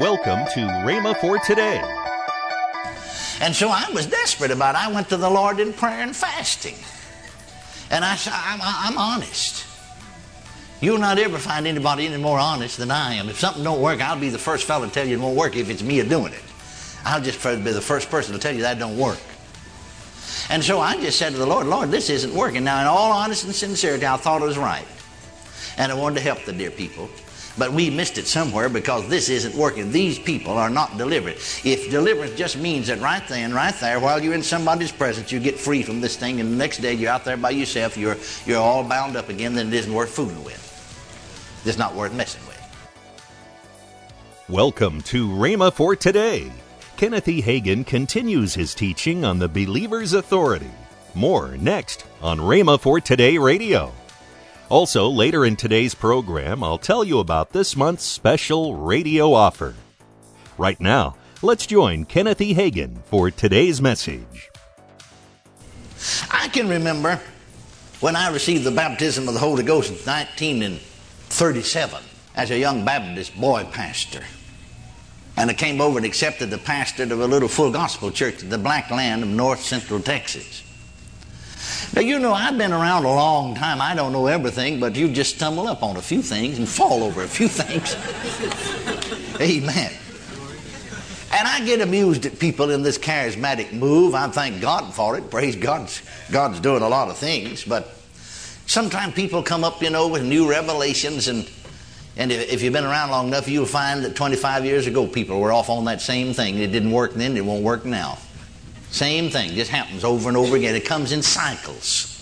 Welcome to Rhema for today. And so I was desperate about it. I went to the Lord in prayer and fasting. And I said, I'm, I'm honest. You'll not ever find anybody any more honest than I am. If something don't work, I'll be the first fellow to tell you it won't work if it's me doing it. I'll just be the first person to tell you that don't work. And so I just said to the Lord, Lord, this isn't working. Now, in all honesty and sincerity, I thought it was right. And I wanted to help the dear people. But we missed it somewhere because this isn't working. These people are not delivered. If deliverance just means that right then, right there, while you're in somebody's presence, you get free from this thing, and the next day you're out there by yourself, you're, you're all bound up again, then it isn't worth fooling with. It's not worth messing with. Welcome to Rhema for today. Kenneth E. Hagin continues his teaching on the believer's authority. More next on Rhema for Today Radio. Also, later in today's program, I'll tell you about this month's special radio offer. Right now, let's join Kenneth E. Hagin for today's message. I can remember when I received the baptism of the Holy Ghost in 1937 as a young Baptist boy pastor. And I came over and accepted the pastor of a little full gospel church in the black land of north central Texas. Now, you know, I've been around a long time. I don't know everything, but you just stumble up on a few things and fall over a few things. Amen. And I get amused at people in this charismatic move. I thank God for it. Praise God. God's doing a lot of things. But sometimes people come up, you know, with new revelations. And, and if, you've been around long enough, you'll find that 25 years ago, people were off on that same thing. It didn't work then, it won't work now. Same thing, just happens over and over again. It comes in cycles.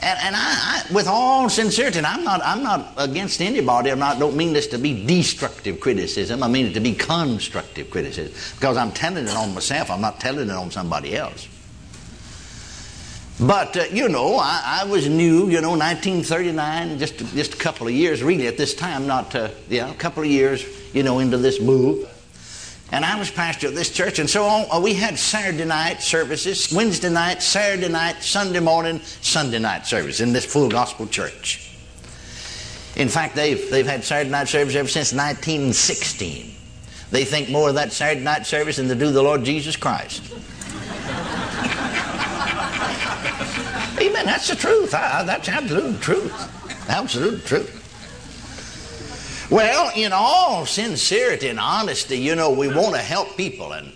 And, and I, I, with all sincerity, I'm not, I'm not against anybody. I'm not, don't mean this to be destructive criticism. I mean it to be constructive criticism. Because I'm telling it on myself. I'm not telling it on somebody else. But, uh, you know, I, I, was new, you know, 1939, just, just a couple of years, really, at this time, not, uh, yeah, a couple of years, you know, into this move. And I was pastor of this church, and so on, uh, we had Saturday night services, Wednesday night, Saturday night, Sunday morning, Sunday night service in this full gospel church. In fact, they've, they've had Saturday night service ever since 1916. They think more of that Saturday night service than they do the Lord Jesus Christ. Amen. That's the truth. I, that's absolute truth. Absolute truth. Well, in all sincerity and honesty, you know, we want to help people. And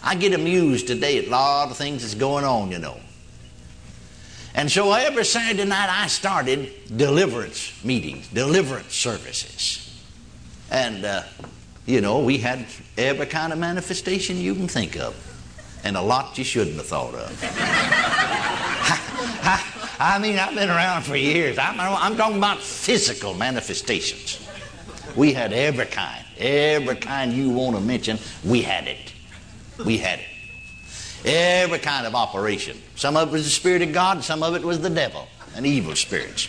I get amused today at a lot of things that's going on, you know. And so every Saturday night I started deliverance meetings, deliverance services. And, uh, you know, we had every kind of manifestation you can think of. And a lot you shouldn't have thought of. I, mean, I've been around for years. I'm, I'm talking about physical manifestations. We had every kind, every kind you want to mention, we had it. We had it. Every kind of operation. Some of it was the Spirit of God, some of it was the devil and evil spirits.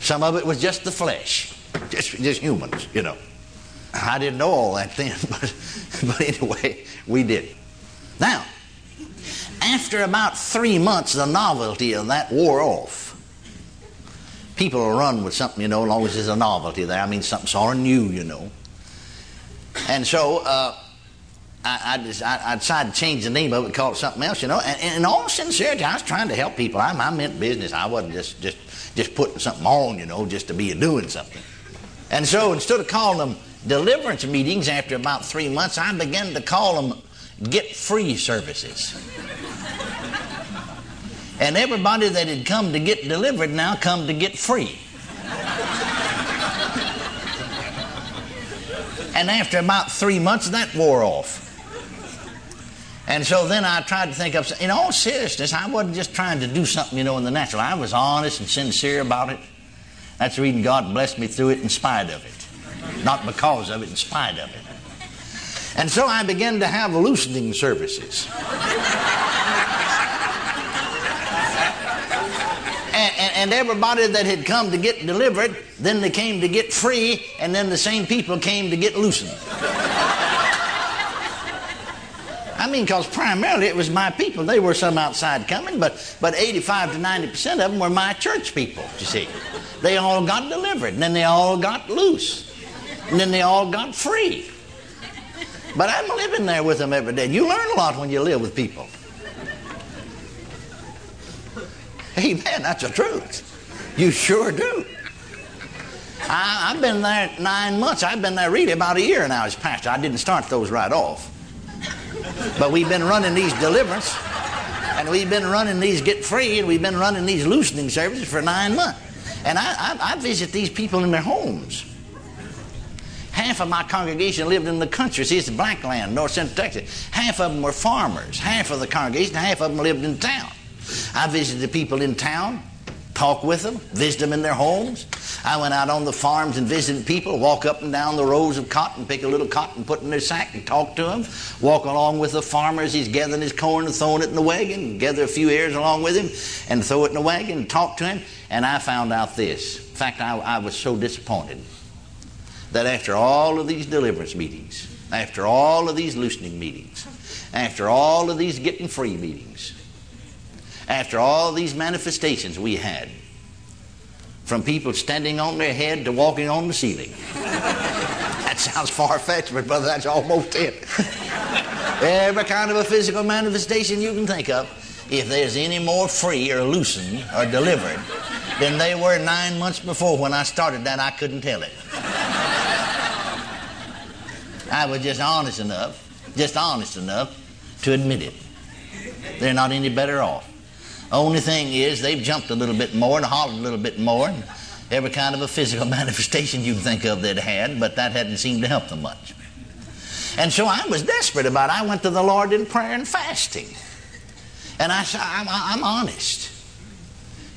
Some of it was just the flesh, just, just humans, you know. I didn't know all that then, but, but anyway, we did. Now, after about three months, the novelty of that wore off people will run with something, you know, as long as there's a novelty there. I mean, something sort of new, you know. And so uh, I, I, just, I, I, decided to change the name of it, call it something else, you know. And, and in all sincerity, I was trying to help people. I, I meant business. I wasn't just, just, just putting something on, you know, just to be doing something. And so instead of calling them deliverance meetings after about three months, I began to call them get free services. And everybody that had come to get delivered now come to get free. and after about three months, that wore off. And so then I tried to think of, in all seriousness, I wasn't just trying to do something, you know, in the natural. I was honest and sincere about it. That's the reason God blessed me through it in spite of it. Not because of it, in spite of it. And so I began to have loosening services. And, everybody that had come to get delivered, then they came to get free, and then the same people came to get loosened. I mean, because primarily it was my people. They were some outside coming, but, but 85 to 90% of them were my church people, you see. They all got delivered, and then they all got loose. And then they all got free. But I'm living there with them every day. You learn a lot when you live with people. Amen. That's the truth. You sure do. I, have been there nine months. I've been there really about a year now as pastor. I didn't start those right off. But we've been running these deliverance, and we've been running these get free, and we've been running these loosening services for nine months. And I, I, I visit these people in their homes. Half of my congregation lived in the country. See, it's black land, north central Texas. Half of them were farmers. Half of the congregation, half of them lived in town. I visited the people in town, talk with them, visit them in their homes. I went out on the farms and visited people, walk up and down the rows of cotton, pick a little cotton, put in their sack, and talk to them. Walk along with the farmer as he's gathering his corn and throwing it in the wagon, gather a few ears along with him, and throw it in the wagon and talk to him. And I found out this. In fact, I, I was so disappointed that after all of these deliverance meetings, after all of these loosening meetings, after all of these getting free meetings, after all these manifestations we had, from people standing on their head to walking on the ceiling. that sounds far fetched, but brother, that's almost it. Every kind of a physical manifestation you can think of, if there's any more free or loosened or delivered than they were nine months before when I started that, I couldn't tell it. I was just honest enough, just honest enough to admit it. They're not any better off. Only thing is, they've jumped a little bit more and hollered a little bit more, and every kind of a physical manifestation you can think of they'd had, but that hadn't seemed to help them much. And so I was desperate about it. I went to the Lord in prayer and fasting. And I said, I'm, I'm honest.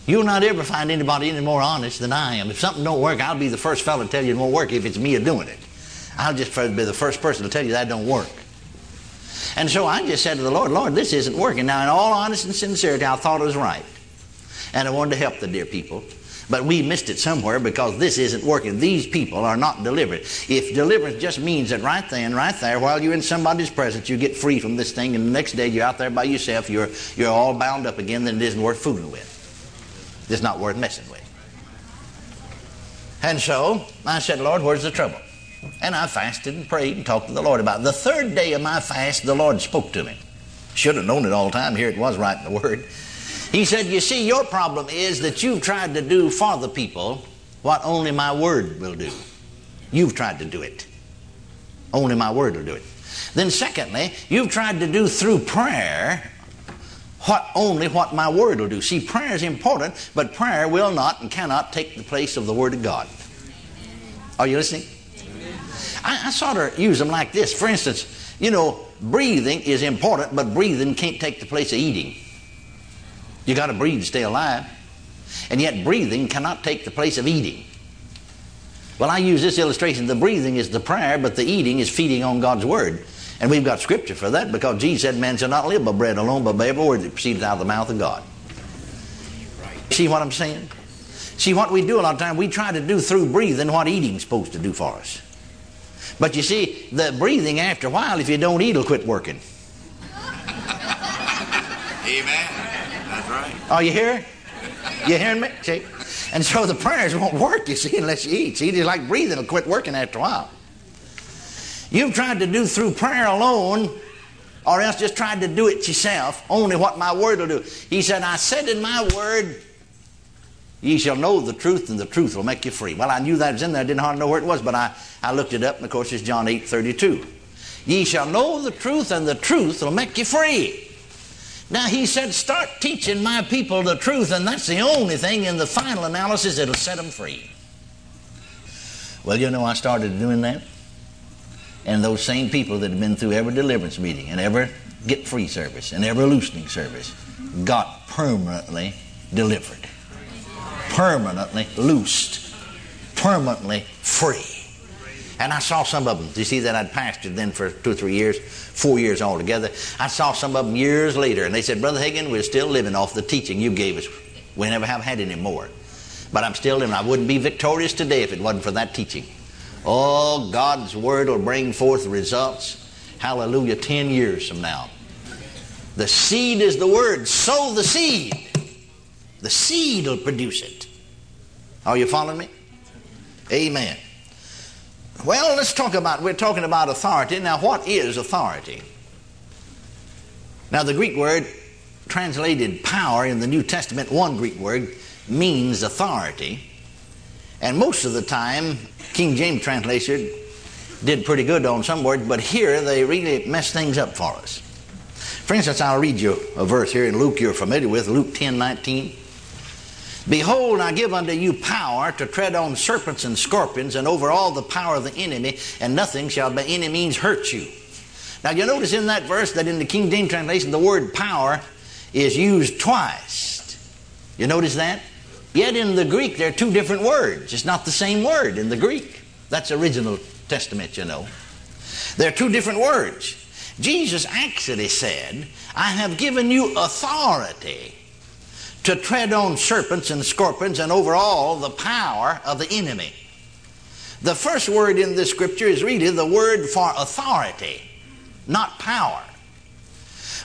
You'll not ever find anybody any more honest than I am. If something don't work, I'll be the first fellow to tell you it won't work if it's me doing it. I'll just be the first person to tell you that don't work. And so I just said to the Lord, Lord, this isn't working. Now, in all honesty and sincerity, I thought it was right. And I wanted to help the dear people. But we missed it somewhere because this isn't working. These people are not delivered. If deliverance just means that right then, right there, while you're in somebody's presence, you get free from this thing, and the next day you're out there by yourself, you're, you're all bound up again, then it isn't worth fooling with. It's not worth messing with. And so I said, Lord, where's the trouble? And I fasted and prayed and talked to the Lord about it. The third day of my fast, the Lord spoke to me. Should have known it all the time. Here it was right in the Word. He said, You see, your problem is that you've tried to do for the people what only my Word will do. You've tried to do it. Only my Word will do it. Then, secondly, you've tried to do through prayer what only what my Word will do. See, prayer is important, but prayer will not and cannot take the place of the Word of God. Are you listening? I, I sort of use them like this. For instance, you know, breathing is important, but breathing can't take the place of eating. You got to breathe to stay alive. And yet, breathing cannot take the place of eating. Well, I use this illustration. The breathing is the prayer, but the eating is feeding on God's Word. And we've got scripture for that because Jesus said, Man shall not live by bread alone, but by every word that proceeds out of the mouth of God. See what I'm saying? See, what we do a lot of times, we try to do through breathing what eating's supposed to do for us. But you see, the breathing after a while, if you don't eat, it'll quit working. Amen. That's right. Are you here? You hearing me? See? And so the prayers won't work, you see, unless you eat. See, it's like breathing, it'll quit working after a while. You've tried to do through prayer alone, or else just tried to do it yourself, only what my word will do. He said, I said in my word, Ye shall know the truth, and the truth will make you free. Well, I knew that was in there. I didn't hardly know where it was, but I, I looked it up, and of course, it's John 8 32. Ye shall know the truth, and the truth will make you free. Now, he said, start teaching my people the truth, and that's the only thing in the final analysis that'll set them free. Well, you know, I started doing that. And those same people that had been through every deliverance meeting and every get free service and every loosening service got permanently delivered permanently loosed, permanently free. And I saw some of them. You see that I'd pastored then for two or three years, four years altogether? I saw some of them years later, and they said, Brother Hagin, we're still living off the teaching you gave us. We never have had any more. But I'm still living. I wouldn't be victorious today if it wasn't for that teaching. Oh, God's Word will bring forth results. Hallelujah, 10 years from now. The seed is the Word. Sow the seed. The seed will produce it. Are you following me? Amen. Well, let's talk about, we're talking about authority. Now, what is authority? Now, the Greek word translated power in the New Testament, one Greek word, means authority. And most of the time, King James translation did pretty good on some words, but here they really mess things up for us. For instance, I'll read you a verse here in Luke you're familiar with, Luke 10 19. Behold, I give unto you power to tread on serpents and scorpions and over all the power of the enemy, and nothing shall by any means hurt you. Now, you notice in that verse that in the King James translation, the word power is used twice. You notice that? Yet in the Greek, there are two different words. It's not the same word in the Greek. That's original Testament, you know. There are two different words. Jesus actually said, I have given you authority to tread on serpents and scorpions and over all the power of the enemy. The first word in this scripture is really the word for authority, not power.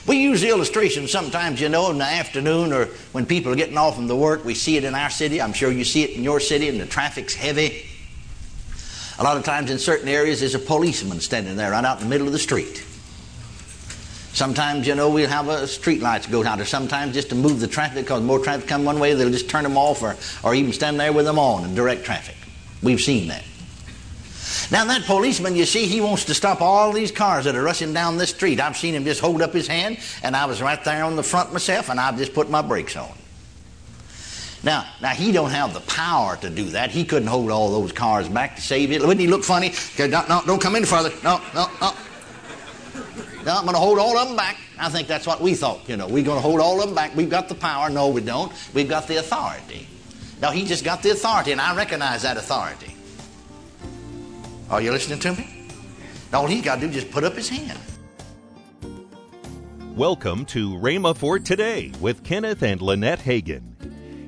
We use the illustration sometimes, you know, in the afternoon or when people are getting off from the work. We see it in our city. I'm sure you see it in your city, and the traffic's heavy. A lot of times in certain areas, there's a policeman standing there right out in the middle of the street. Sometimes, you know, we'll have a street lights go down, or sometimes just to move the traffic because more traffic come one way, they'll just turn them off or, or even stand there with them on and direct traffic. We've seen that. Now, that policeman, you see, he wants to stop all these cars that are rushing down this street. I've seen him just hold up his hand, and I was right there on the front myself, and I've just put my brakes on. Now, now he don't have the power to do that. He couldn't hold all those cars back to save it. Wouldn't he look funny? No, no, don't come any further. No, no, no. No, I'm going to hold all of them back. I think that's what we thought. You know, we're going to hold all of them back. We've got the power. No, we don't. We've got the authority. Now, he just got the authority, and I recognize that authority. Are you listening to me? All he's got to do is just put up his hand. Welcome to Rhema for Today with Kenneth and Lynette Hagin.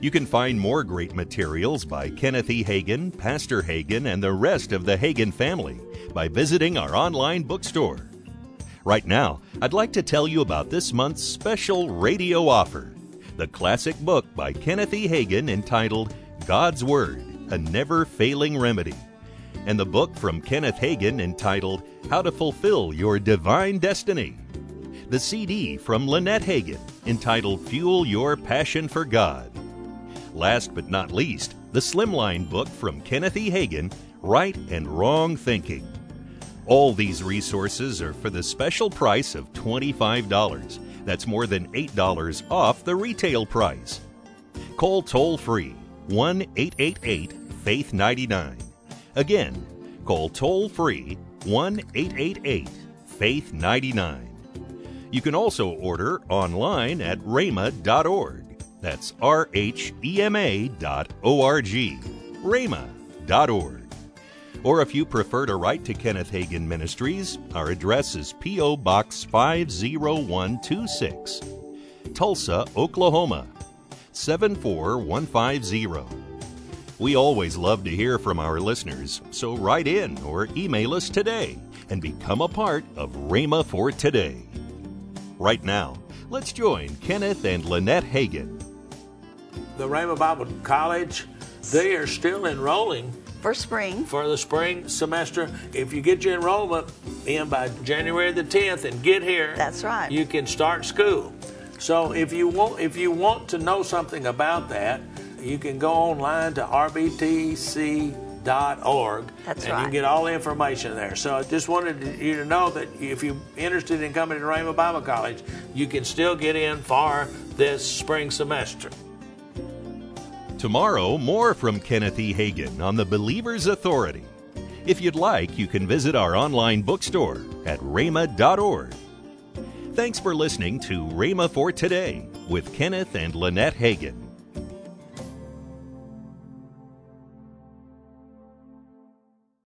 You can find more great materials by Kenneth E. Hagin, Pastor Hagin, and the rest of the Hagin family by visiting our online bookstore. Right now, I'd like to tell you about this month's special radio offer the classic book by Kenneth E. Hagin entitled God's Word, a Never Failing Remedy, and the book from Kenneth Hagin entitled How to Fulfill Your Divine Destiny. The CD from Lynette Hagin entitled Fuel Your Passion for God. Last but not least, the Slimline book from Kenneth E. Hagin, Right and Wrong Thinking. All these resources are for the special price of $25. That's more than $8 off the retail price. Call toll free 1 888 Faith 99. Again, call toll free 1 888 Faith 99. You can also order online at rhema.org. That's R H E M A dot O R G. rhema.org. Or if you prefer to write to Kenneth Hagin Ministries, our address is P.O. Box 50126, Tulsa, Oklahoma 74150. We always love to hear from our listeners, so write in or email us today and become a part of Rhema for Today. Right now, let's join Kenneth and Lynette Hagin. The Rhema Bible College, they are still enrolling for spring. for the spring semester. If you get your enrollment in by January the 10th and get here, That's right. You can start school. So if you want if you want to know something about that, you can go online to rbtc.org That's and you right. can get all the information there. So I just wanted you to know that if you're interested in coming to Rhema Bible College, you can still get in for this spring semester. Tomorrow, more from Kenneth E. Hagin on the Believer's Authority. If you'd like, you can visit our online bookstore at rhema.org. Thanks for listening to Rhema for Today with Kenneth and Lynette Hagin.